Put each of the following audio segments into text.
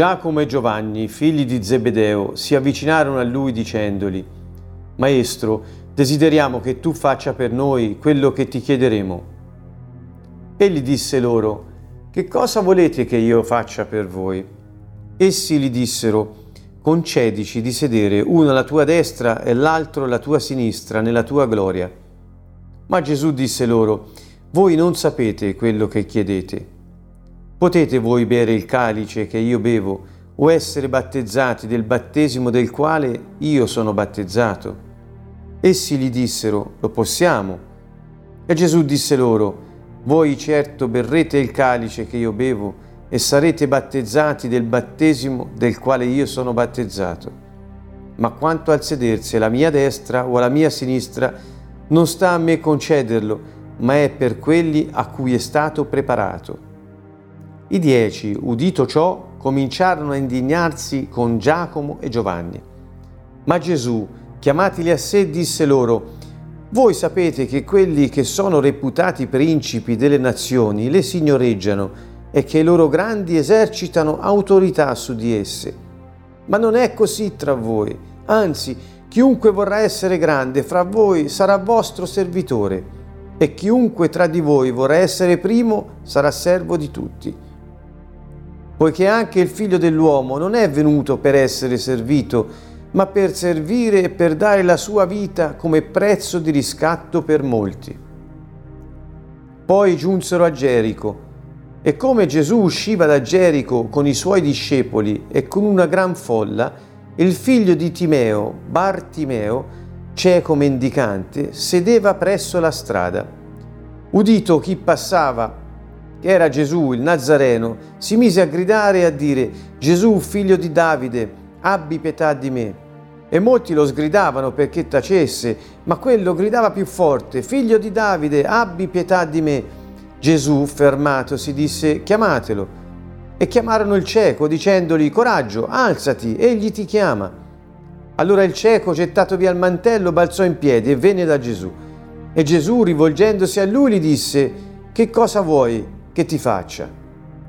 Giacomo e Giovanni, figli di Zebedeo, si avvicinarono a lui dicendogli, Maestro, desideriamo che tu faccia per noi quello che ti chiederemo. Egli disse loro, Che cosa volete che io faccia per voi? Essi gli dissero, Concedici di sedere uno alla tua destra e l'altro alla tua sinistra nella tua gloria. Ma Gesù disse loro, Voi non sapete quello che chiedete. Potete voi bere il calice che io bevo o essere battezzati del battesimo del quale io sono battezzato? Essi gli dissero, lo possiamo. E Gesù disse loro, voi certo berrete il calice che io bevo e sarete battezzati del battesimo del quale io sono battezzato. Ma quanto al sedersi alla mia destra o alla mia sinistra, non sta a me concederlo, ma è per quelli a cui è stato preparato. I dieci, udito ciò, cominciarono a indignarsi con Giacomo e Giovanni. Ma Gesù, chiamatili a sé, disse loro, Voi sapete che quelli che sono reputati principi delle nazioni le signoreggiano e che i loro grandi esercitano autorità su di esse. Ma non è così tra voi, anzi, chiunque vorrà essere grande fra voi sarà vostro servitore, e chiunque tra di voi vorrà essere primo sarà servo di tutti poiché anche il figlio dell'uomo non è venuto per essere servito, ma per servire e per dare la sua vita come prezzo di riscatto per molti. Poi giunsero a Gerico, e come Gesù usciva da Gerico con i suoi discepoli e con una gran folla, il figlio di Timeo, Bartimeo, cieco mendicante, sedeva presso la strada. Udito chi passava, che era Gesù, il Nazareno, si mise a gridare e a dire, Gesù, figlio di Davide, abbi pietà di me. E molti lo sgridavano perché tacesse, ma quello gridava più forte, figlio di Davide, abbi pietà di me. Gesù, fermatosi, disse, chiamatelo. E chiamarono il cieco, dicendogli, coraggio, alzati, egli ti chiama. Allora il cieco, gettato via il mantello, balzò in piedi e venne da Gesù. E Gesù, rivolgendosi a lui, gli disse, che cosa vuoi? Che ti faccia.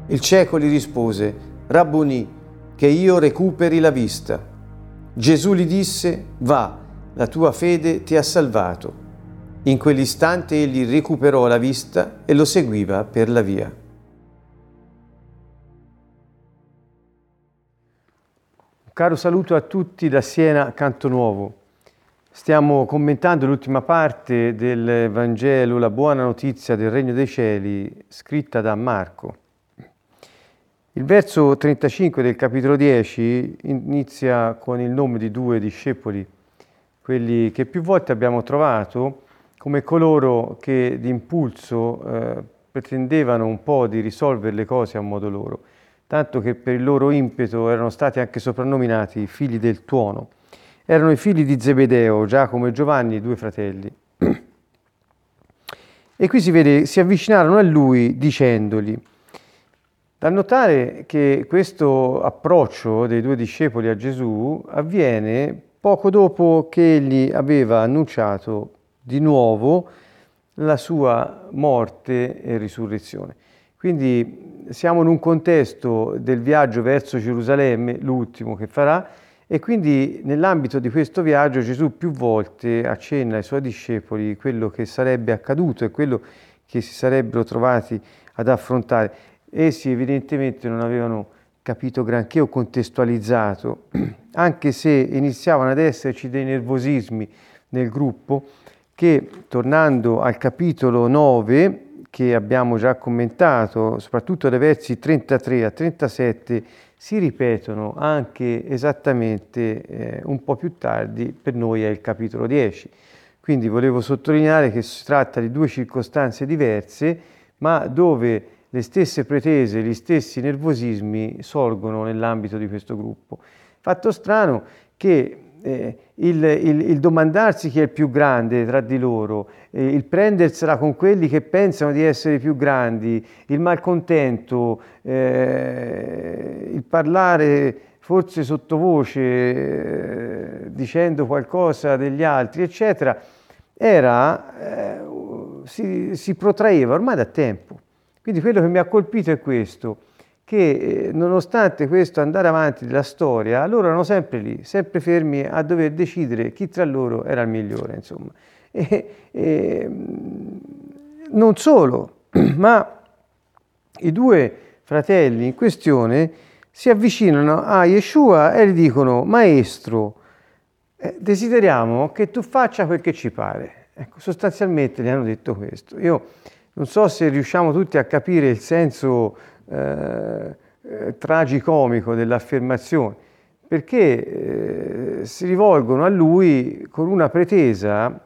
Il cieco gli rispose, Rabboni, che io recuperi la vista. Gesù gli disse, va, la tua fede ti ha salvato. In quell'istante egli recuperò la vista e lo seguiva per la via. Un caro saluto a tutti da Siena Canto Nuovo. Stiamo commentando l'ultima parte del Vangelo, la buona notizia del Regno dei Cieli, scritta da Marco. Il verso 35 del capitolo 10 inizia con il nome di due discepoli, quelli che più volte abbiamo trovato come coloro che d'impulso eh, pretendevano un po' di risolvere le cose a modo loro, tanto che per il loro impeto erano stati anche soprannominati figli del tuono erano i figli di Zebedeo, Giacomo e Giovanni, due fratelli. E qui si vede, si avvicinarono a lui dicendogli, da notare che questo approccio dei due discepoli a Gesù avviene poco dopo che egli aveva annunciato di nuovo la sua morte e risurrezione. Quindi siamo in un contesto del viaggio verso Gerusalemme, l'ultimo che farà, e quindi nell'ambito di questo viaggio Gesù più volte accenna ai suoi discepoli quello che sarebbe accaduto e quello che si sarebbero trovati ad affrontare. Essi evidentemente non avevano capito granché o contestualizzato, anche se iniziavano ad esserci dei nervosismi nel gruppo che, tornando al capitolo 9, che abbiamo già commentato, soprattutto dai versi 33 a 37, si ripetono anche esattamente eh, un po' più tardi, per noi è il capitolo 10. Quindi volevo sottolineare che si tratta di due circostanze diverse, ma dove le stesse pretese, gli stessi nervosismi sorgono nell'ambito di questo gruppo. Fatto strano che eh, il, il, il, domandarsi chi è il più grande tra di loro, eh, il prendersela con quelli che pensano di essere più grandi, il malcontento, eh, il parlare forse sottovoce eh, dicendo qualcosa degli altri, eccetera, era, eh, si, si protraeva ormai da tempo. Quindi quello che mi ha colpito è questo, che eh, nonostante questo andare avanti della storia, loro erano sempre lì, sempre fermi a dover decidere chi tra loro era il migliore, insomma. E, e, non solo, ma i due fratelli in questione si avvicinano a Yeshua e gli dicono, Maestro, eh, desideriamo che tu faccia quel che ci pare. Ecco, sostanzialmente gli hanno detto questo. Io non so se riusciamo tutti a capire il senso eh, eh, tragicomico dell'affermazione, perché eh, si rivolgono a lui con una pretesa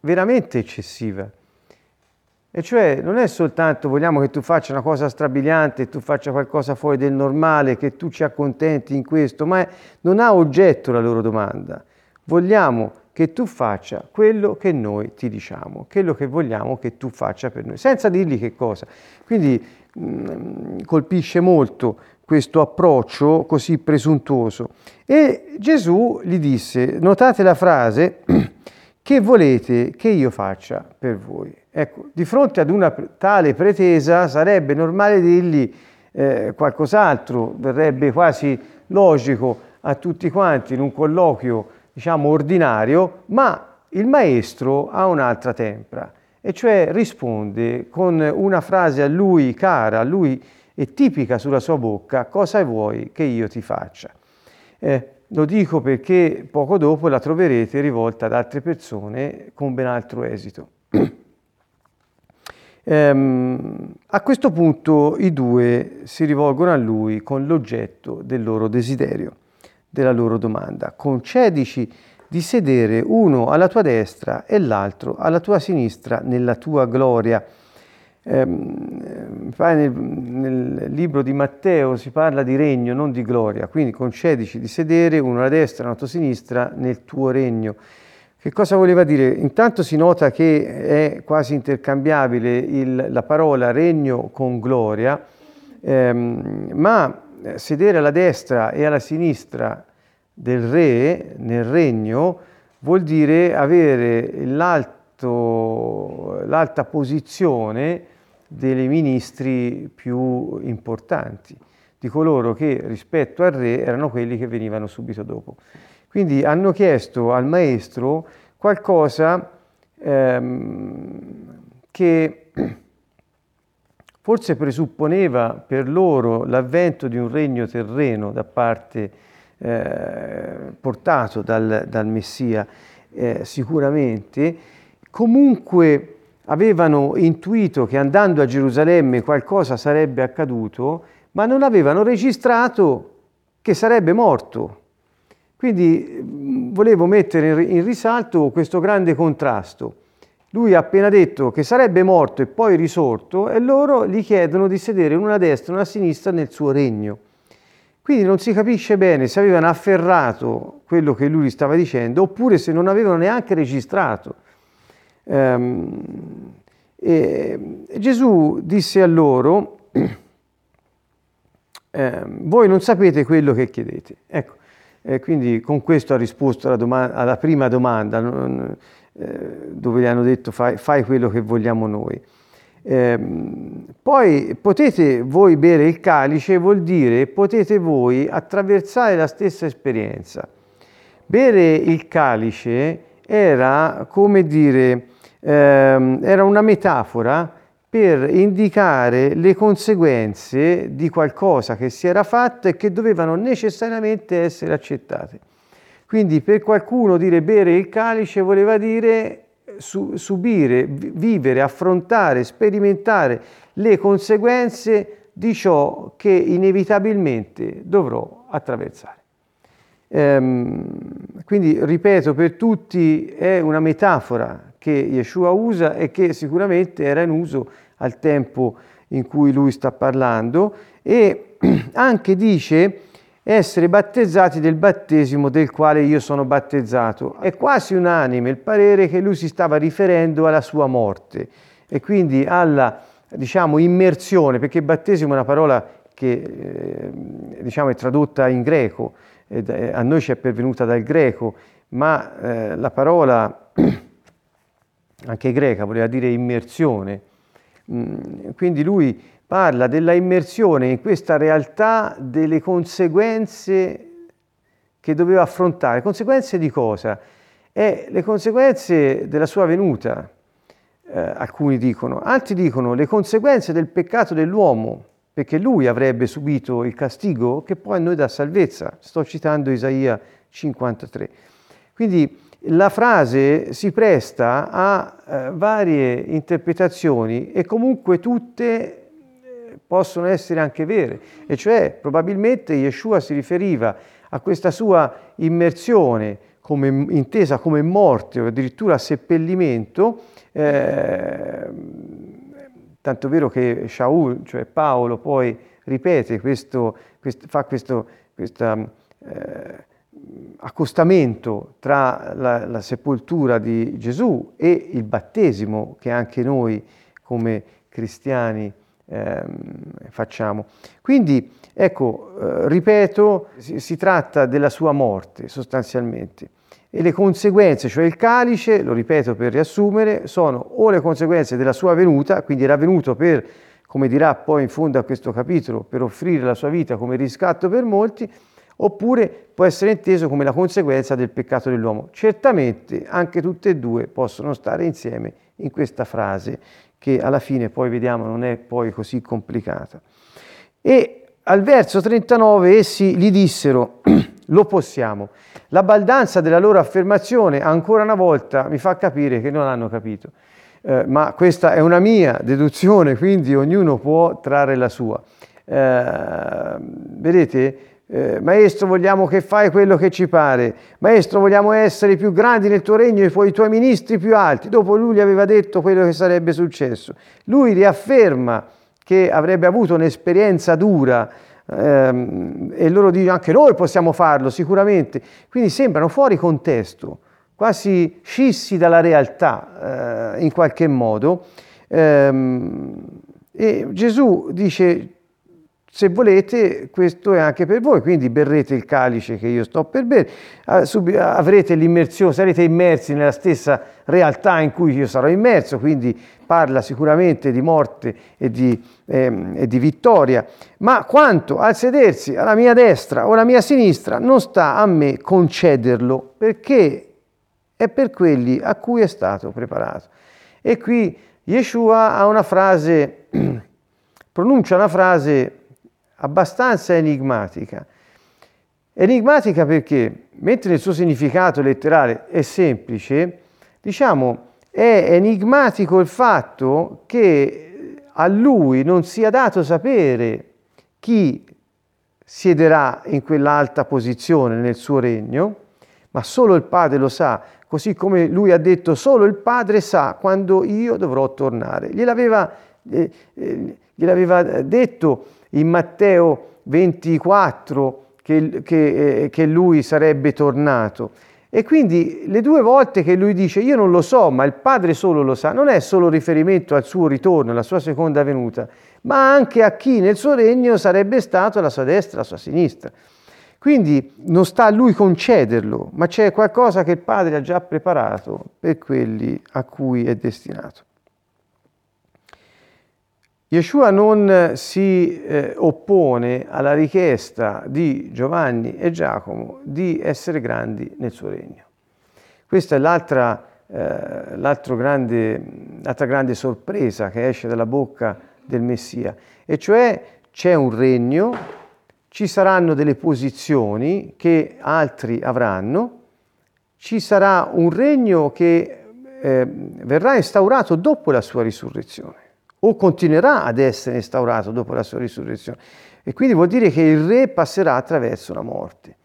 veramente eccessiva. E cioè non è soltanto vogliamo che tu faccia una cosa strabiliante, tu faccia qualcosa fuori del normale, che tu ci accontenti in questo, ma è, non ha oggetto la loro domanda. Vogliamo che tu faccia quello che noi ti diciamo, quello che vogliamo che tu faccia per noi, senza dirgli che cosa. Quindi colpisce molto questo approccio così presuntuoso. E Gesù gli disse, notate la frase, che volete che io faccia per voi? Ecco, di fronte ad una tale pretesa sarebbe normale dirgli eh, qualcos'altro, verrebbe quasi logico a tutti quanti in un colloquio, diciamo, ordinario, ma il maestro ha un'altra tempra, e cioè risponde con una frase a lui cara, a lui e tipica sulla sua bocca, cosa vuoi che io ti faccia? Eh, lo dico perché poco dopo la troverete rivolta ad altre persone con ben altro esito. ehm, a questo punto i due si rivolgono a lui con l'oggetto del loro desiderio, della loro domanda. Concedici di sedere uno alla tua destra e l'altro alla tua sinistra nella tua gloria. Ehm, nel, nel, libro di Matteo si parla di regno, non di gloria, quindi concedici di sedere uno alla destra e uno alla sinistra nel tuo regno. Che cosa voleva dire? Intanto si nota che è quasi intercambiabile il, la parola regno con gloria, ehm, ma sedere alla destra e alla sinistra del re nel regno vuol dire avere l'alta posizione dei ministri più importanti, di coloro che rispetto al re erano quelli che venivano subito dopo. Quindi hanno chiesto al maestro qualcosa ehm, che forse presupponeva per loro l'avvento di un regno terreno da parte eh, portato dal, dal Messia eh, sicuramente, comunque avevano intuito che andando a Gerusalemme qualcosa sarebbe accaduto, ma non avevano registrato che sarebbe morto. Quindi mm, volevo mettere in risalto questo grande contrasto. Lui ha appena detto che sarebbe morto e poi risorto e loro gli chiedono di sedere una a destra e una a sinistra nel suo regno. Quindi non si capisce bene se avevano afferrato quello che lui stava dicendo oppure se non avevano neanche registrato. Ehm, e Gesù disse a loro, eh, voi non sapete quello che chiedete. Ecco, eh, quindi con questo ha risposto alla, domanda, alla prima domanda, non, eh, dove gli hanno detto fai, fai, quello che vogliamo noi. Ehm, poi potete voi bere il calice, vuol dire potete voi attraversare la stessa esperienza. Bere il calice era come dire ehm, era una metafora per indicare le conseguenze di qualcosa che si era fatto e che dovevano necessariamente essere accettate. Quindi per qualcuno dire bere il calice voleva dire su, subire, vivere, affrontare, sperimentare le conseguenze di ciò che inevitabilmente dovrò attraversare. Ehm, quindi, ripeto, per tutti è una metafora che Yeshua usa e che sicuramente era in uso al tempo in cui lui sta parlando e anche dice essere battezzati del battesimo del quale io sono battezzato. È quasi unanime il parere che lui si stava riferendo alla sua morte e quindi alla diciamo immersione, perché battesimo è una parola che eh, diciamo è tradotta in greco, eh, a noi ci è pervenuta dal greco, ma eh, la parola anche greca, voleva dire immersione, Mm, quindi lui parla della immersione in questa realtà delle conseguenze che doveva affrontare. Conseguenze di cosa? È le conseguenze della sua venuta, eh, alcuni dicono, altri dicono le conseguenze del peccato dell'uomo, perché lui avrebbe subito il castigo che poi a noi dà salvezza. Sto citando Isaia 53. Quindi la frase si presta a eh, varie interpretazioni e comunque tutte eh, possono essere anche vere, e cioè probabilmente Yeshua si riferiva a questa sua immersione come, intesa come morte o addirittura seppellimento, eh, tanto vero che Shaul, cioè Paolo, poi ripete questo, questo fa questo, questa, eh, accostamento tra la, la, sepoltura di Gesù e il battesimo che anche noi come cristiani facciamo. Quindi, ecco, eh, ripeto, si, si tratta della sua morte sostanzialmente e le conseguenze, cioè il calice, lo ripeto per riassumere, sono o le conseguenze della sua venuta, quindi era venuto per, come dirà poi in fondo a questo capitolo, per offrire la sua vita come riscatto per molti, oppure può essere inteso come la conseguenza del peccato dell'uomo. Certamente anche tutte e due possono stare insieme in questa frase che alla fine poi vediamo non è poi così complicata. E al verso 39 essi gli dissero, lo possiamo. La baldanza della loro affermazione ancora una volta mi fa capire che non hanno capito. Eh, ma questa è una mia deduzione, quindi ognuno può trarre la sua. Eh, vedete, eh, maestro vogliamo che fai quello che ci pare, maestro vogliamo essere più grandi nel tuo regno e i tuoi ministri più alti. Dopo lui gli aveva detto quello che sarebbe successo. Lui riafferma che avrebbe avuto un'esperienza dura ehm, e loro dicono anche noi possiamo farlo sicuramente. Quindi sembrano fuori contesto, quasi scissi dalla realtà eh, in qualche modo. Ehm, e Gesù dice se volete, questo è anche per voi, quindi berrete il calice che io sto per bere, avrete l'immersione, sarete immersi nella stessa realtà in cui io sarò immerso, quindi parla sicuramente di morte e di, ehm, e di vittoria, ma quanto al sedersi alla mia destra o alla mia sinistra non sta a me concederlo, perché è per quelli a cui è stato preparato. E qui Yeshua ha una frase, pronuncia una frase abbastanza enigmatica. Enigmatica perché, mentre nel suo significato letterale è semplice, diciamo, è enigmatico il fatto che a lui non sia dato sapere chi siederà in quell'alta posizione nel suo regno, ma solo il Padre lo sa, così come lui ha detto solo il Padre sa quando io dovrò tornare. Gliel'aveva, eh, eh, gliel'aveva detto in Matteo 24 che, che, eh, che lui sarebbe tornato. E quindi le due volte che lui dice io non lo so, ma il Padre solo lo sa, non è solo riferimento al suo ritorno, alla sua seconda venuta, ma anche a chi nel suo regno sarebbe stato alla sua destra, alla sua sinistra. Quindi non sta a lui concederlo, ma c'è qualcosa che il Padre ha già preparato per quelli a cui è destinato. Yeshua non si eh, oppone alla richiesta di Giovanni e Giacomo di essere grandi nel suo regno. Questa è l'altra, eh, grande, grande sorpresa che esce dalla bocca del Messia, e cioè c'è un regno, ci saranno delle posizioni che altri avranno, ci sarà un regno che eh, verrà instaurato dopo la sua risurrezione o continuerà ad essere instaurato dopo la sua risurrezione. E quindi vuol dire che il re passerà attraverso la morte.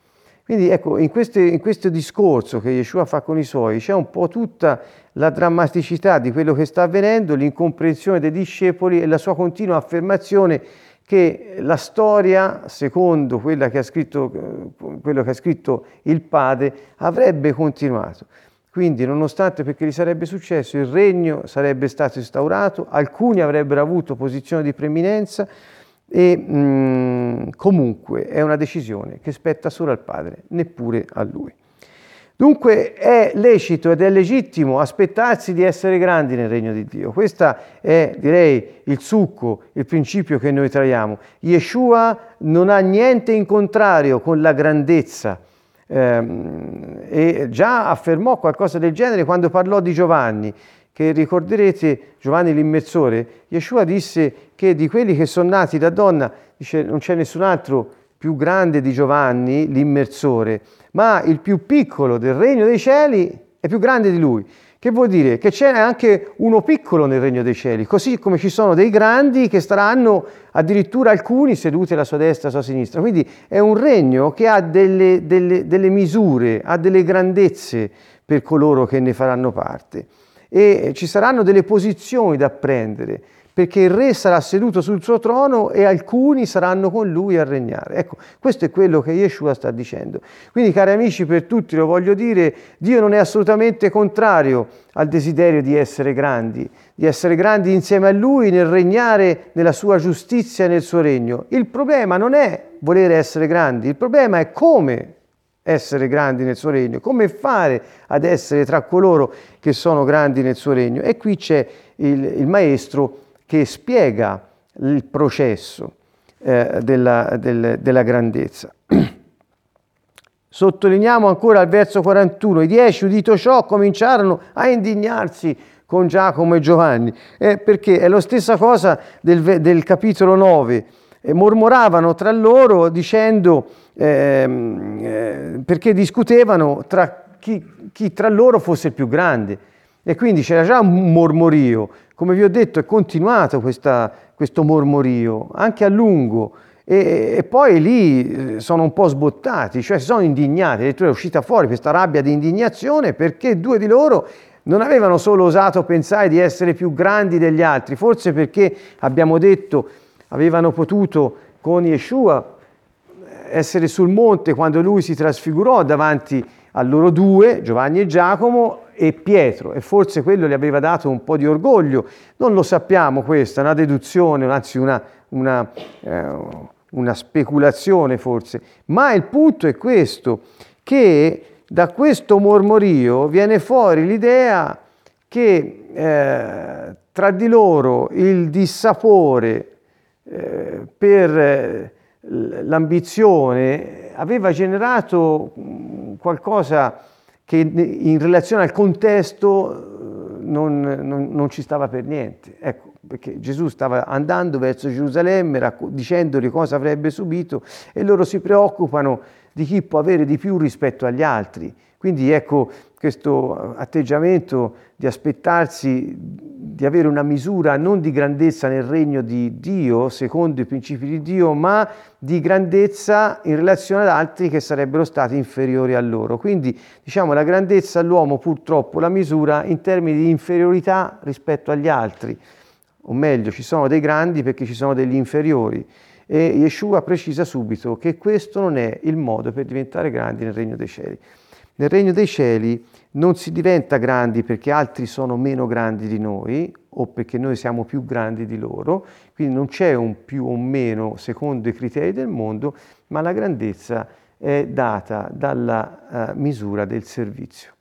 Quindi ecco, in, queste, in questo discorso che Yeshua fa con i suoi c'è un po' tutta la drammaticità di quello che sta avvenendo, l'incomprensione dei discepoli e la sua continua affermazione che la storia, secondo che scritto, quello che ha scritto il padre, avrebbe continuato. Quindi, nonostante perché gli sarebbe successo, il regno sarebbe stato instaurato, alcuni avrebbero avuto posizione di preeminenza e mh, mm, comunque è una decisione che spetta solo al Padre, neppure a Lui. Dunque è lecito ed è legittimo aspettarsi di essere grandi nel regno di Dio. Questo è, direi, il succo, il principio che noi traiamo. Yeshua non ha niente in contrario con la grandezza e già affermò qualcosa del genere quando parlò di Giovanni, che ricorderete Giovanni l'immersore, Yeshua disse che di quelli che sono nati da donna, dice non c'è nessun altro più grande di Giovanni, l'immersore, ma il più piccolo del regno dei cieli è più grande di lui. Che vuol dire? Che c'è anche uno piccolo nel regno dei cieli, così come ci sono dei grandi che staranno addirittura alcuni seduti alla sua destra e alla sua sinistra. Quindi è un regno che ha delle, delle, delle misure, ha delle grandezze per coloro che ne faranno parte e ci saranno delle posizioni da prendere perché il re sarà seduto sul suo trono e alcuni saranno con lui a regnare. Ecco, questo è quello che Yeshua sta dicendo. Quindi, cari amici, per tutti lo voglio dire, Dio non è assolutamente contrario al desiderio di essere grandi, di essere grandi insieme a lui nel regnare nella sua giustizia e nel suo regno. Il problema non è volere essere grandi, il problema è come essere grandi nel suo regno, come fare ad essere tra coloro che sono grandi nel suo regno. E qui c'è il, il maestro che spiega il processo eh, della, del, della grandezza. Sottolineiamo ancora al verso 41, i dieci udito ciò cominciarono a indignarsi con Giacomo e Giovanni, eh, perché è la stessa cosa del, del capitolo 9, eh, mormoravano tra loro dicendo, ehm, eh, perché discutevano tra chi, chi tra loro fosse il più grande. E quindi c'era già un mormorio, come vi ho detto è continuato questa, questo mormorio, anche a lungo, e, e, poi lì eh, sono un po' sbottati, cioè si sono indignati, addirittura è uscita fuori questa rabbia di indignazione perché due di loro non avevano solo osato pensare di essere più grandi degli altri, forse perché abbiamo detto avevano potuto con Yeshua essere sul monte quando lui si trasfigurò davanti a loro due, Giovanni e Giacomo, e Pietro, e forse quello gli aveva dato un po' di orgoglio. Non lo sappiamo questo, è una deduzione, anzi una, una, eh, una speculazione forse, ma il punto è questo, che da questo mormorio viene fuori l'idea che eh, tra di loro il dissapore eh, per eh, l'ambizione aveva generato qualcosa che in relazione al contesto eh, non, non, non, ci stava per niente. Ecco, perché Gesù stava andando verso Gerusalemme racc- dicendogli cosa avrebbe subito e loro si preoccupano di chi può avere di più rispetto agli altri. Quindi ecco questo atteggiamento di aspettarsi di avere una misura non di grandezza nel regno di Dio, secondo i principi di Dio, ma di grandezza in relazione ad altri che sarebbero stati inferiori a loro. Quindi diciamo la grandezza all'uomo purtroppo la misura in termini di inferiorità rispetto agli altri, o meglio ci sono dei grandi perché ci sono degli inferiori. E Yeshua precisa subito che questo non è il modo per diventare grandi nel regno dei cieli. Nel regno dei cieli non si diventa grandi perché altri sono meno grandi di noi o perché noi siamo più grandi di loro, quindi non c'è un più o meno secondo i criteri del mondo, ma la grandezza è data dalla uh, misura del servizio.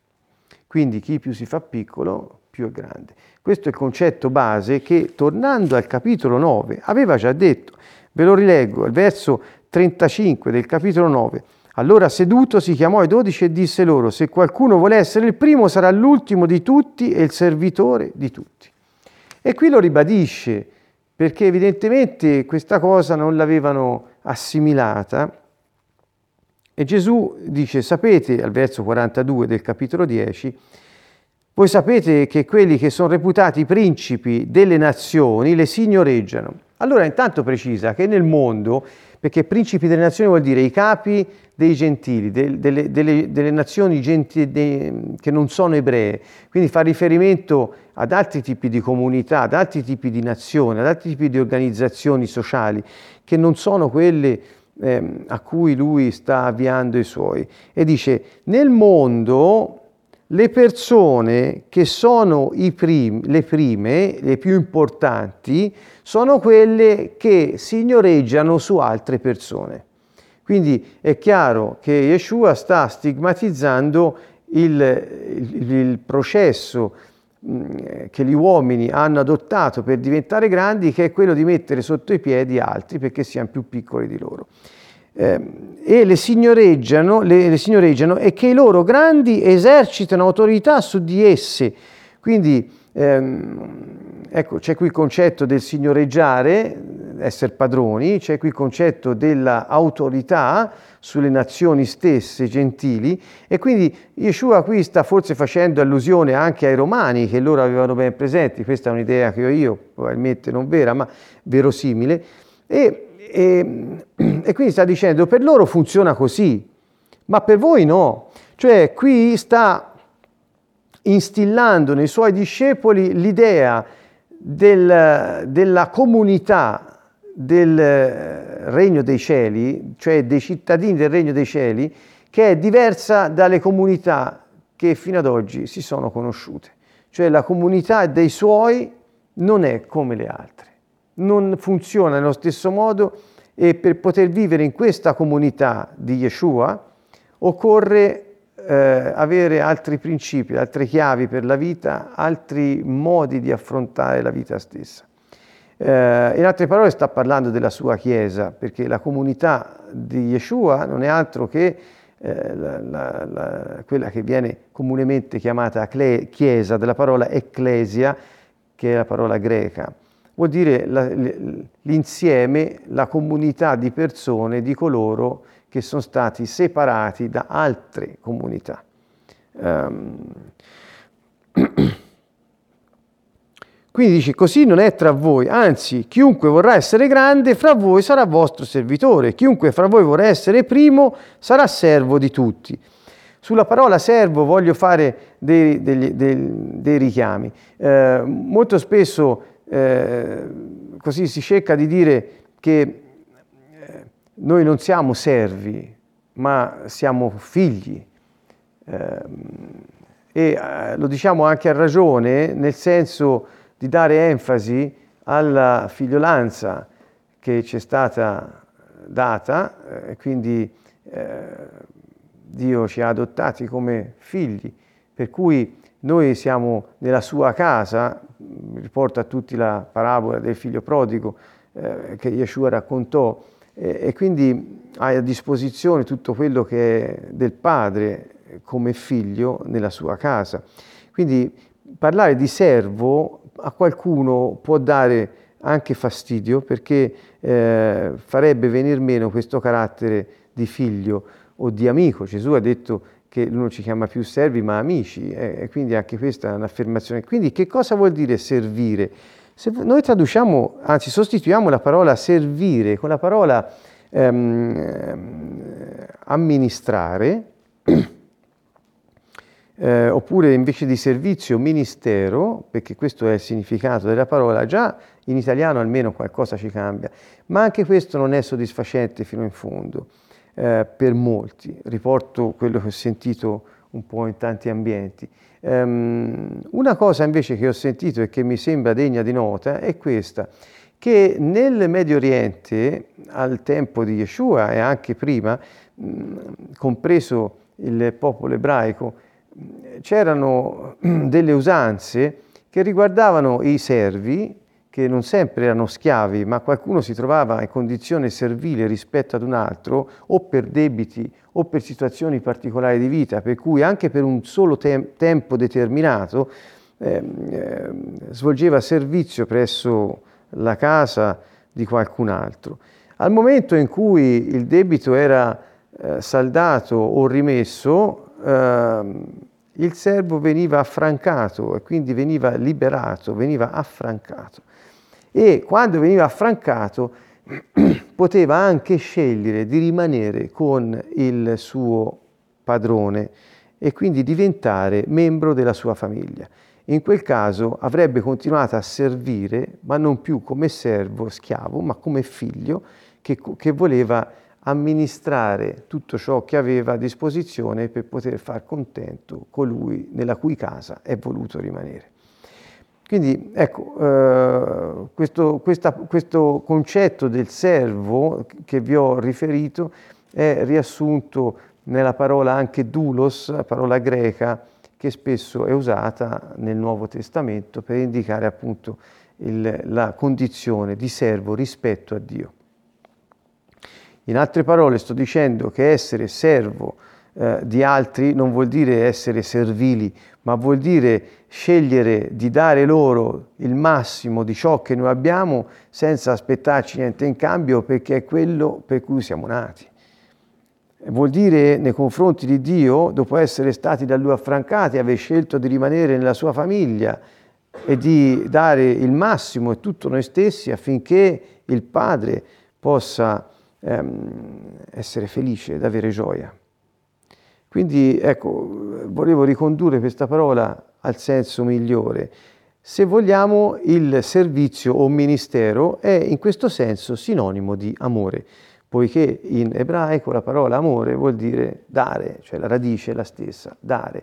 Quindi chi più si fa piccolo, più è grande. Questo è il concetto base che, tornando al capitolo 9, aveva già detto. Ve lo rileggo, al verso 35 del capitolo 9. Allora seduto si chiamò i dodici e disse loro, se qualcuno vuole essere il primo sarà l'ultimo di tutti e il servitore di tutti. E qui lo ribadisce, perché evidentemente questa cosa non l'avevano assimilata. E Gesù dice, sapete, al verso 42 del capitolo 10, voi sapete che quelli che sono reputati principi delle nazioni le signoreggiano. Allora intanto precisa che nel mondo perché principi delle nazioni vuol dire i capi dei gentili, de, delle, delle, delle, nazioni gentili de, che non sono ebree, quindi fa riferimento ad altri tipi di comunità, ad altri tipi di nazioni, ad altri tipi di organizzazioni sociali che non sono quelle eh, a cui lui sta avviando i suoi. E dice, nel mondo le persone che sono prim- le prime, le più importanti, sono quelle che signoreggiano su altre persone. Quindi è chiaro che Yeshua sta stigmatizzando il, il, il processo che gli uomini hanno adottato per diventare grandi, che è quello di mettere sotto i piedi altri perché siano più piccoli di loro. Eh, e le signoreggiano, le, le signoreggiano e che i loro grandi esercitano autorità su di esse. Quindi ecco, c'è qui il concetto del signoreggiare, essere padroni, c'è qui il concetto dell'autorità sulle nazioni stesse gentili e quindi Yeshua qui sta forse facendo allusione anche ai romani che loro avevano ben presenti, questa è un'idea che ho io, probabilmente non vera ma verosimile, e, e, e quindi sta dicendo per loro funziona così, ma per voi no, cioè qui sta instillando nei suoi discepoli l'idea del, della comunità del eh, regno dei cieli, cioè dei cittadini del regno dei cieli, che è diversa dalle comunità che fino ad oggi si sono conosciute. Cioè la comunità dei suoi non è come le altre, non funziona nello stesso modo e per poter vivere in questa comunità di Yeshua occorre eh, avere altri principi, altre chiavi per la vita, altri modi di affrontare la vita stessa. Eh, in altre parole sta parlando della sua Chiesa, perché la comunità di Yeshua non è altro che eh, la, la, la, quella che viene comunemente chiamata Chiesa, della parola ecclesia, che è la parola greca. Vuol dire l'insieme, la comunità di persone, di coloro che sono stati separati da altre comunità. Um, Quindi dice, così non è tra voi, anzi, chiunque vorrà essere grande fra voi sarà vostro servitore, chiunque fra voi vorrà essere primo sarà servo di tutti. Sulla parola servo voglio fare dei, dei, dei, dei richiami. Eh, molto spesso eh, così si cerca di dire che noi non siamo servi, ma siamo figli. Eh, e eh, lo diciamo anche a ragione, nel senso di dare enfasi alla figliolanza che ci è stata data, e eh, quindi eh, Dio ci ha adottati come figli, per cui noi siamo nella sua casa, riporta a tutti la parabola del figlio prodigo eh, che Yeshua raccontò, e quindi hai a disposizione tutto quello che è del padre come figlio nella sua casa. Quindi parlare di servo a qualcuno può dare anche fastidio perché eh, farebbe venir meno questo carattere di figlio o di amico. Gesù ha detto che non ci chiama più servi ma amici eh, e quindi anche questa è un'affermazione. Quindi che cosa vuol dire servire? Se noi traduciamo, anzi sostituiamo la parola servire con la parola ehm, amministrare, eh, oppure invece di servizio ministero, perché questo è il significato della parola, già in italiano almeno qualcosa ci cambia, ma anche questo non è soddisfacente fino in fondo eh, per molti. Riporto quello che ho sentito un po' in tanti ambienti. Um, una cosa invece che ho sentito e che mi sembra degna di nota è questa, che nel Medio Oriente, al tempo di Yeshua e anche prima, mh, compreso il popolo ebraico, c'erano delle usanze che riguardavano i servi, che non sempre erano schiavi, ma qualcuno si trovava in condizione servile rispetto ad un altro, o per debiti o per situazioni particolari di vita, per cui anche per un solo te- tempo determinato eh, eh, svolgeva servizio presso la casa di qualcun altro. Al momento in cui il debito era eh, saldato o rimesso, ehm, il servo veniva affrancato e quindi veniva liberato, veniva affrancato. E quando veniva affrancato poteva anche scegliere di rimanere con il suo padrone e quindi diventare membro della sua famiglia. In quel caso avrebbe continuato a servire, ma non più come servo, schiavo, ma come figlio che, che voleva amministrare tutto ciò che aveva a disposizione per poter far contento colui nella cui casa è voluto rimanere. Quindi ecco, eh, questo, questa, questo concetto del servo che vi ho riferito è riassunto nella parola anche doulos, parola greca che spesso è usata nel Nuovo Testamento per indicare appunto il, la condizione di servo rispetto a Dio. In altre parole sto dicendo che essere servo eh, di altri non vuol dire essere servili, ma vuol dire scegliere di dare loro il massimo di ciò che noi abbiamo senza aspettarci niente in cambio perché è quello per cui siamo nati. Vuol dire nei confronti di Dio, dopo essere stati da Lui affrancati, aver scelto di rimanere nella sua famiglia e di dare il massimo e tutto noi stessi affinché il Padre possa ehm, essere felice ed avere gioia. Quindi ecco, volevo ricondurre questa parola al senso migliore. Se vogliamo, il servizio o ministero è in questo senso sinonimo di amore, poiché in ebraico la parola amore vuol dire dare, cioè la radice è la stessa, dare.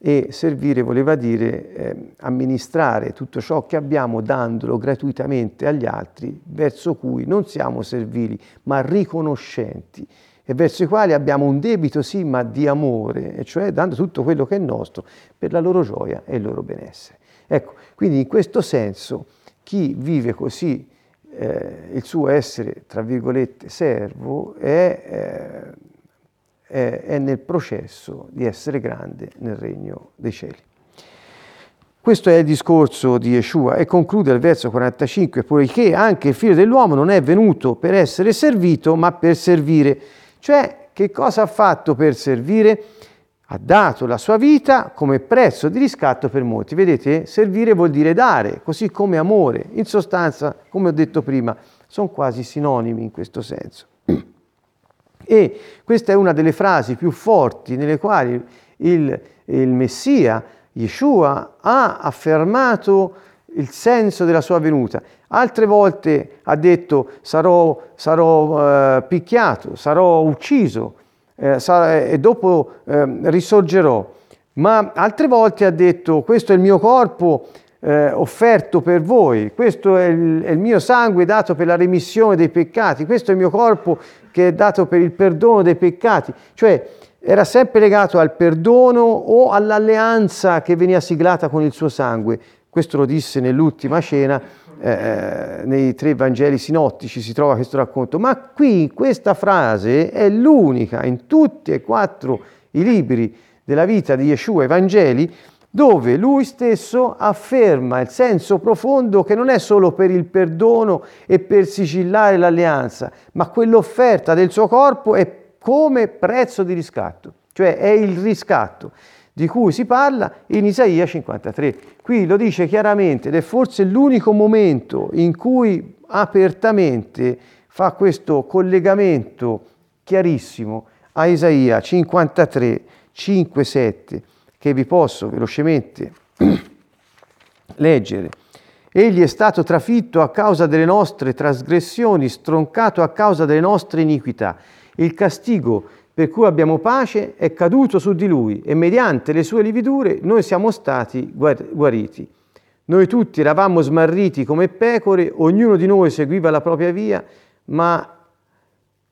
E servire voleva dire eh, amministrare tutto ciò che abbiamo dandolo gratuitamente agli altri, verso cui non siamo servili, ma riconoscenti e verso i quali abbiamo un debito sì, ma di amore, e cioè dando tutto quello che è nostro per la loro gioia e il loro benessere. Ecco, quindi in questo senso chi vive così eh, il suo essere, tra virgolette, servo, è, eh, è, nel processo di essere grande nel regno dei cieli. Questo è il discorso di Yeshua e conclude al verso 45, poiché anche il figlio dell'uomo non è venuto per essere servito, ma per servire cioè, che cosa ha fatto per servire? Ha dato la sua vita come prezzo di riscatto per molti. Vedete, servire vuol dire dare, così come amore. In sostanza, come ho detto prima, sono quasi sinonimi in questo senso. E questa è una delle frasi più forti nelle quali il, il Messia, Yeshua, ha affermato il senso della sua venuta. Altre volte ha detto sarò, sarò eh, picchiato, sarò ucciso eh, sarà, e dopo eh, risorgerò. Ma altre volte ha detto questo è il mio corpo eh, offerto per voi, questo è il, è il mio sangue dato per la remissione dei peccati, questo è il mio corpo che è dato per il perdono dei peccati. Cioè era sempre legato al perdono o all'alleanza che veniva siglata con il suo sangue. Questo lo disse nell'ultima cena eh, eh, nei tre Vangeli sinottici si trova questo racconto, ma qui questa frase è l'unica in tutti e quattro i libri della vita di Yeshua, i Vangeli, dove lui stesso afferma il senso profondo che non è solo per il perdono e per sigillare l'alleanza, ma quell'offerta del suo corpo è come prezzo di riscatto, cioè è il riscatto di cui si parla in Isaia 53. Qui lo dice chiaramente ed è forse l'unico momento in cui apertamente fa questo collegamento chiarissimo a Isaia 53, 5, 7, che vi posso velocemente leggere. Egli è stato trafitto a causa delle nostre trasgressioni, stroncato a causa delle nostre iniquità. Il castigo per cui abbiamo pace, è caduto su di lui e mediante le sue lividure noi siamo stati guariti. Noi tutti eravamo smarriti come pecore, ognuno di noi seguiva la propria via, ma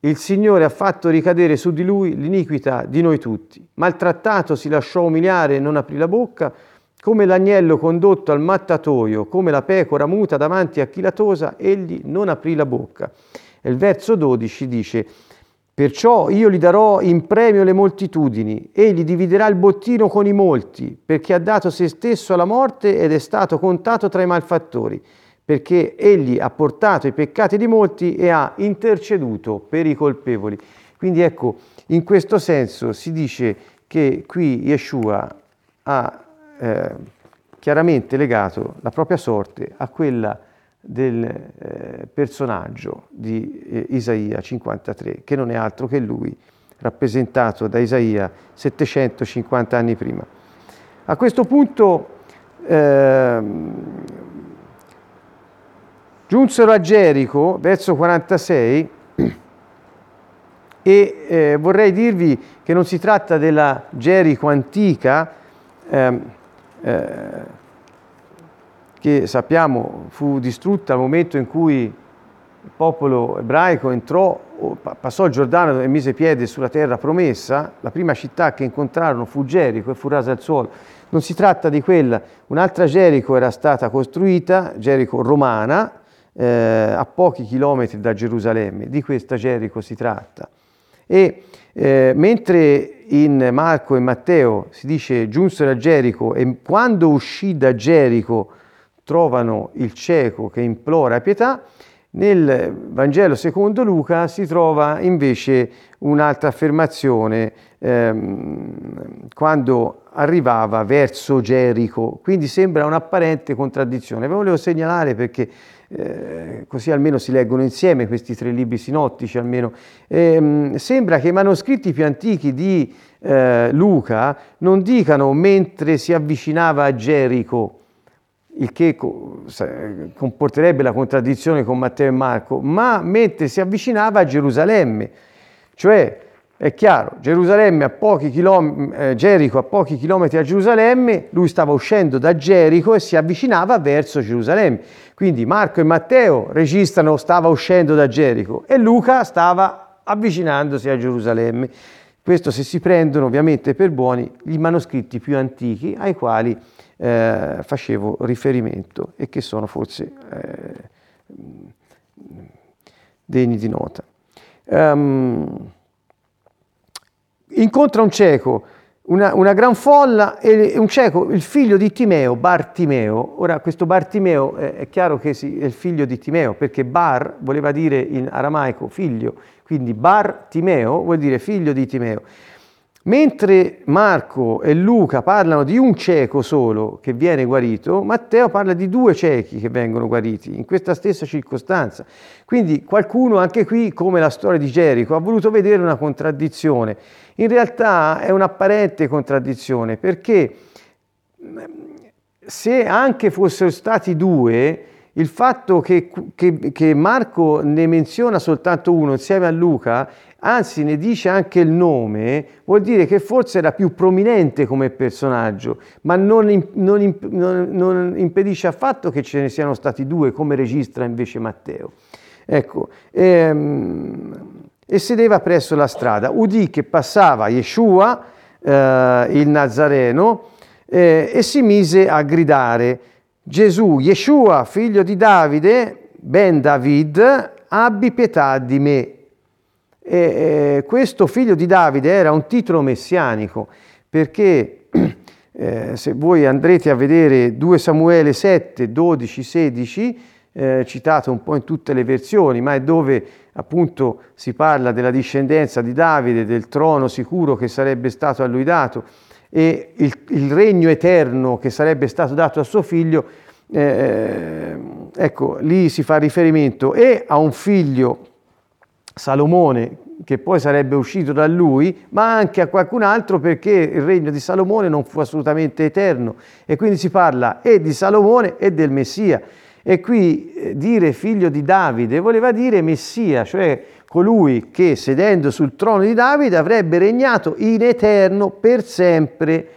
il Signore ha fatto ricadere su di lui l'iniquità di noi tutti. Maltrattato si lasciò umiliare e non aprì la bocca, come l'agnello condotto al mattatoio, come la pecora muta davanti a chi la tosa, egli non aprì la bocca. E il verso 12 dice, Perciò io gli darò in premio le moltitudini, egli dividerà il bottino con i molti, perché ha dato se stesso alla morte ed è stato contato tra i malfattori, perché egli ha portato i peccati di molti e ha interceduto per i colpevoli. Quindi ecco, in questo senso si dice che qui Yeshua ha eh, chiaramente legato la propria sorte a quella del eh, personaggio di eh, Isaia 53, che non è altro che lui, rappresentato da Isaia 750 anni prima. A questo punto eh, giunsero a Gerico, verso 46, e eh, vorrei dirvi che non si tratta della Gerico antica, ehm, eh, che sappiamo fu distrutta al momento in cui il popolo ebraico entrò passò il Giordano e mise piede sulla terra promessa, la prima città che incontrarono fu Gerico e fu rasa al suolo. Non si tratta di quella, un'altra Gerico era stata costruita, Gerico romana, eh, a pochi chilometri da Gerusalemme, di questa Gerico si tratta. E eh, mentre in Marco e Matteo si dice giunsero a Gerico e quando uscì da Gerico trovano il cieco che implora pietà, nel Vangelo secondo Luca si trova invece un'altra affermazione ehm, quando arrivava verso Gerico, quindi sembra un'apparente contraddizione. Ve lo volevo segnalare perché eh, così almeno si leggono insieme questi tre libri sinottici almeno. Eh, sembra che i manoscritti più antichi di eh, Luca non dicano mentre si avvicinava a Gerico, il che comporterebbe la contraddizione con Matteo e Marco, ma mentre si avvicinava a Gerusalemme, cioè è chiaro, Gerusalemme a pochi chilometri, eh, Gerico a pochi chilometri da Gerusalemme, lui stava uscendo da Gerico e si avvicinava verso Gerusalemme. Quindi Marco e Matteo registrano stava uscendo da Gerico e Luca stava avvicinandosi a Gerusalemme. Questo se si prendono ovviamente per buoni i manoscritti più antichi ai quali eh, facevo riferimento e che sono forse eh, degni di nota. Um, incontra un cieco, una, una, gran folla e un cieco, il figlio di Timeo, Bartimeo. Ora questo Bartimeo è, è chiaro che sì, è il figlio di Timeo perché Bar voleva dire in aramaico figlio, quindi Bartimeo vuol dire figlio di Timeo. Mentre Marco e Luca parlano di un cieco solo che viene guarito, Matteo parla di due ciechi che vengono guariti in questa stessa circostanza. Quindi qualcuno anche qui, come la storia di Gerico, ha voluto vedere una contraddizione. In realtà è un'apparente contraddizione perché se anche fossero stati due, il fatto che, che, che, Marco ne menziona soltanto uno insieme a Luca, anzi ne dice anche il nome, vuol dire che forse era più prominente come personaggio, ma non, non, non, non impedisce affatto che ce ne siano stati due, come registra invece Matteo. Ecco, ehm, e sedeva presso la strada. Udì che passava Yeshua, eh, il Nazareno, eh, e si mise a gridare Gesù, Yeshua, figlio di Davide, ben David, abbi pietà di me. E, eh, questo figlio di Davide era un titolo messianico perché eh, se voi andrete a vedere 2 Samuele 7, 12, 16, eh, citato un po' in tutte le versioni, ma è dove appunto si parla della discendenza di Davide, del trono sicuro che sarebbe stato a lui dato e il, il regno eterno che sarebbe stato dato a suo figlio, eh, ecco, lì si fa riferimento e a un figlio, Salomone, che poi sarebbe uscito da lui, ma anche a qualcun altro perché il regno di Salomone non fu assolutamente eterno. E quindi si parla e di Salomone e del Messia. E qui eh, dire figlio di Davide voleva dire Messia, cioè colui che sedendo sul trono di Davide avrebbe regnato in eterno per sempre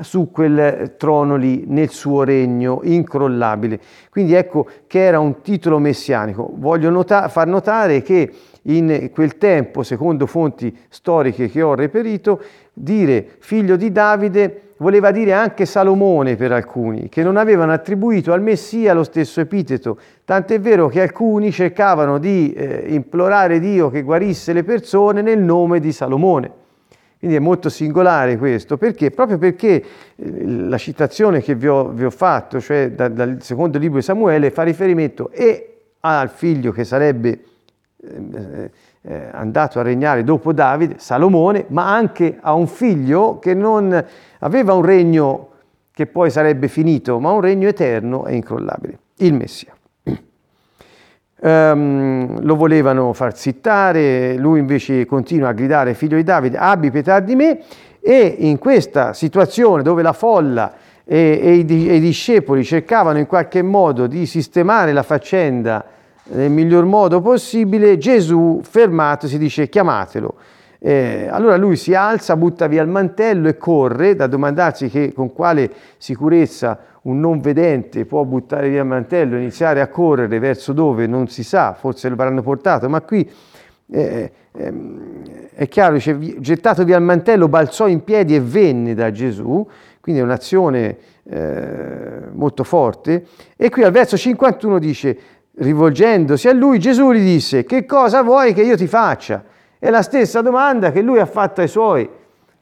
su quel trono lì, nel suo regno incrollabile. Quindi ecco che era un titolo messianico. Voglio nota- far notare che in quel tempo, secondo fonti storiche che ho reperito, dire figlio di Davide voleva dire anche Salomone per alcuni, che non avevano attribuito al Messia lo stesso epiteto, tant'è vero che alcuni cercavano di eh, implorare Dio che guarisse le persone nel nome di Salomone. Quindi è molto singolare questo, perché? Proprio perché eh, la citazione che vi ho, vi ho fatto, cioè da, dal secondo libro di Samuele, fa riferimento e al figlio che sarebbe eh, eh, andato a regnare dopo Davide, Salomone, ma anche a un figlio che non aveva un regno che poi sarebbe finito, ma un regno eterno e incrollabile, il Messia. Um, lo volevano far zittare, lui invece continua a gridare figlio di Davide, abbi pietà di me e in questa situazione dove la folla e, e, i, e i discepoli cercavano in qualche modo di sistemare la faccenda nel miglior modo possibile, Gesù fermato si dice chiamatelo. Eh, allora lui si alza, butta via il mantello e corre, da domandarsi che, con quale sicurezza un non vedente può buttare via il mantello e iniziare a correre verso dove non si sa, forse lo avranno portato, ma qui eh, eh, è chiaro, dice, gettato via il mantello, balzò in piedi e venne da Gesù, quindi è un'azione eh, molto forte. E qui al verso 51 dice, rivolgendosi a lui, Gesù gli disse, che cosa vuoi che io ti faccia? È la stessa domanda che lui ha fatto ai suoi,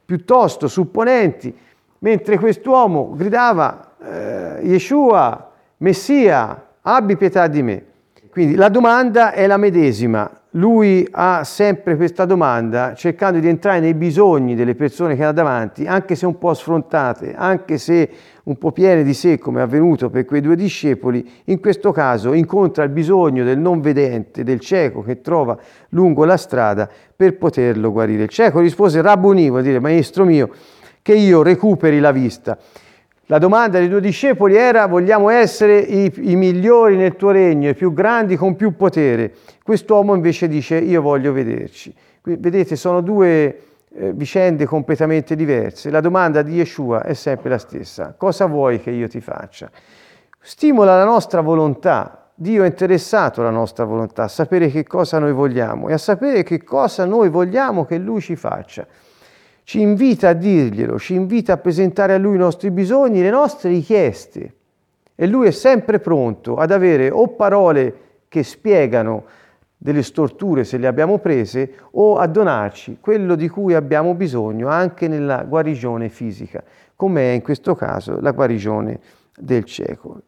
piuttosto supponenti, mentre quest'uomo gridava, eh, Yeshua, Messia, abbi pietà di me. Quindi la domanda è la medesima, lui ha sempre questa domanda cercando di entrare nei bisogni delle persone che ha davanti, anche se un po' sfrontate, anche se un po' piene di sé, come è avvenuto per quei due discepoli, in questo caso incontra il bisogno del non vedente, del cieco che trova lungo la strada per poterlo guarire. Il cieco rispose, Rabboni, vuol dire, maestro mio, che io recuperi la vista. La domanda dei due discepoli era vogliamo essere i, i, migliori nel tuo regno, i più grandi con più potere. Quest'uomo invece dice io voglio vederci. Vedete, sono due eh, vicende completamente diverse. La domanda di Yeshua è sempre la stessa. Cosa vuoi che io ti faccia? Stimola la nostra volontà. Dio è interessato alla nostra volontà, a sapere che cosa noi vogliamo e a sapere che cosa noi vogliamo che Lui ci faccia ci invita a dirglielo, ci invita a presentare a Lui i nostri bisogni, le nostre richieste. E Lui è sempre pronto ad avere o parole che spiegano delle storture se le abbiamo prese o a donarci quello di cui abbiamo bisogno anche nella guarigione fisica, come è in questo caso la guarigione del cieco.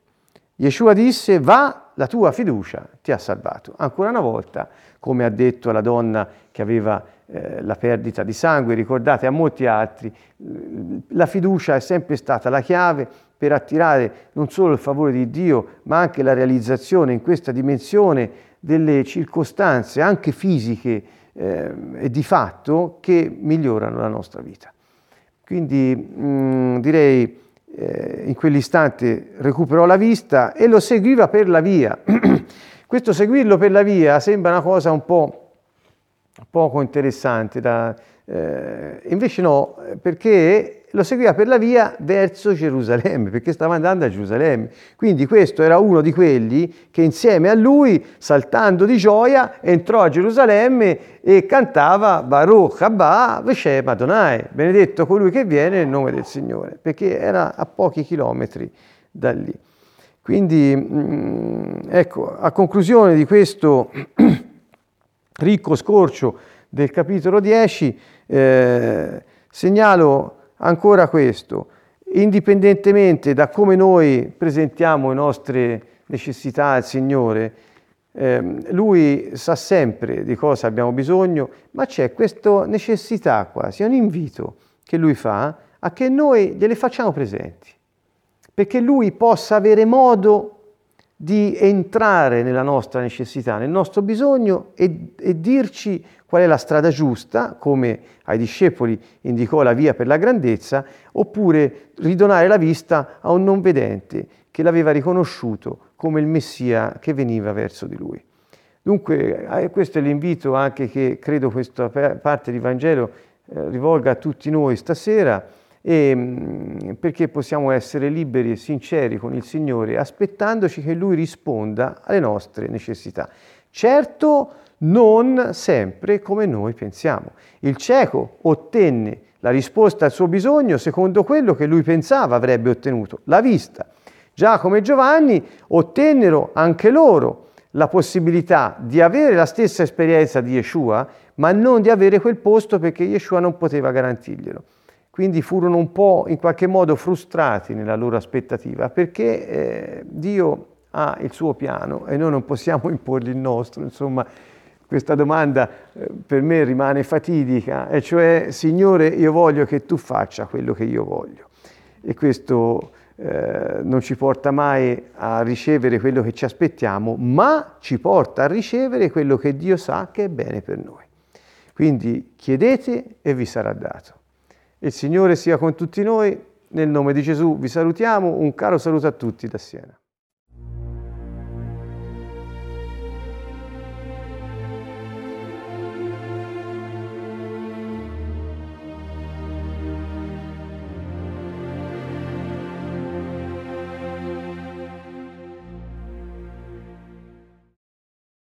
Yeshua disse, va, la tua fiducia ti ha salvato. Ancora una volta, come ha detto alla donna che aveva eh, la perdita di sangue, ricordate a molti altri, la fiducia è sempre stata la chiave per attirare non solo il favore di Dio, ma anche la realizzazione in questa dimensione delle circostanze, anche fisiche eh, e di fatto, che migliorano la nostra vita. Quindi mh, mm, direi eh, in quell'istante recuperò la vista e lo seguiva per la via. Questo seguirlo per la via sembra una cosa un po' poco interessante, da, eh, invece no, perché lo seguiva per la via verso Gerusalemme, perché stava andando a Gerusalemme. Quindi questo era uno di quelli che insieme a lui, saltando di gioia, entrò a Gerusalemme e cantava Baruch Abba Veshem Adonai, benedetto colui che viene nel nome del Signore, perché era a pochi chilometri da lì. Quindi, mm, ecco, a conclusione di questo ricco scorcio del capitolo 10, eh, segnalo ancora questo, indipendentemente da come noi presentiamo le nostre necessità al Signore, eh, Lui sa sempre di cosa abbiamo bisogno, ma c'è questa necessità quasi, è un invito che Lui fa a che noi gliele facciamo presenti, perché Lui possa avere modo di entrare nella nostra necessità, nel nostro bisogno e, e, dirci qual è la strada giusta, come ai discepoli indicò la via per la grandezza, oppure ridonare la vista a un non vedente che l'aveva riconosciuto come il Messia che veniva verso di lui. Dunque, eh, questo è l'invito anche che credo questa parte di Vangelo eh, rivolga a tutti noi stasera e, mm, perché possiamo essere liberi e sinceri con il Signore aspettandoci che Lui risponda alle nostre necessità. Certo, non sempre come noi pensiamo. Il cieco ottenne la risposta al suo bisogno secondo quello che lui pensava avrebbe ottenuto, la vista. Giacomo e Giovanni ottennero anche loro la possibilità di avere la stessa esperienza di Yeshua, ma non di avere quel posto perché Yeshua non poteva garantirglielo quindi furono un po' in qualche modo frustrati nella loro aspettativa perché eh, Dio ha il suo piano e noi non possiamo imporgli il nostro, insomma questa domanda eh, per me rimane fatidica, e cioè Signore io voglio che tu faccia quello che io voglio e questo eh, non ci porta mai a ricevere quello che ci aspettiamo, ma ci porta a ricevere quello che Dio sa che è bene per noi. Quindi chiedete e vi sarà dato. Il Signore sia con tutti noi. Nel nome di Gesù vi salutiamo. Un caro saluto a tutti da Siena.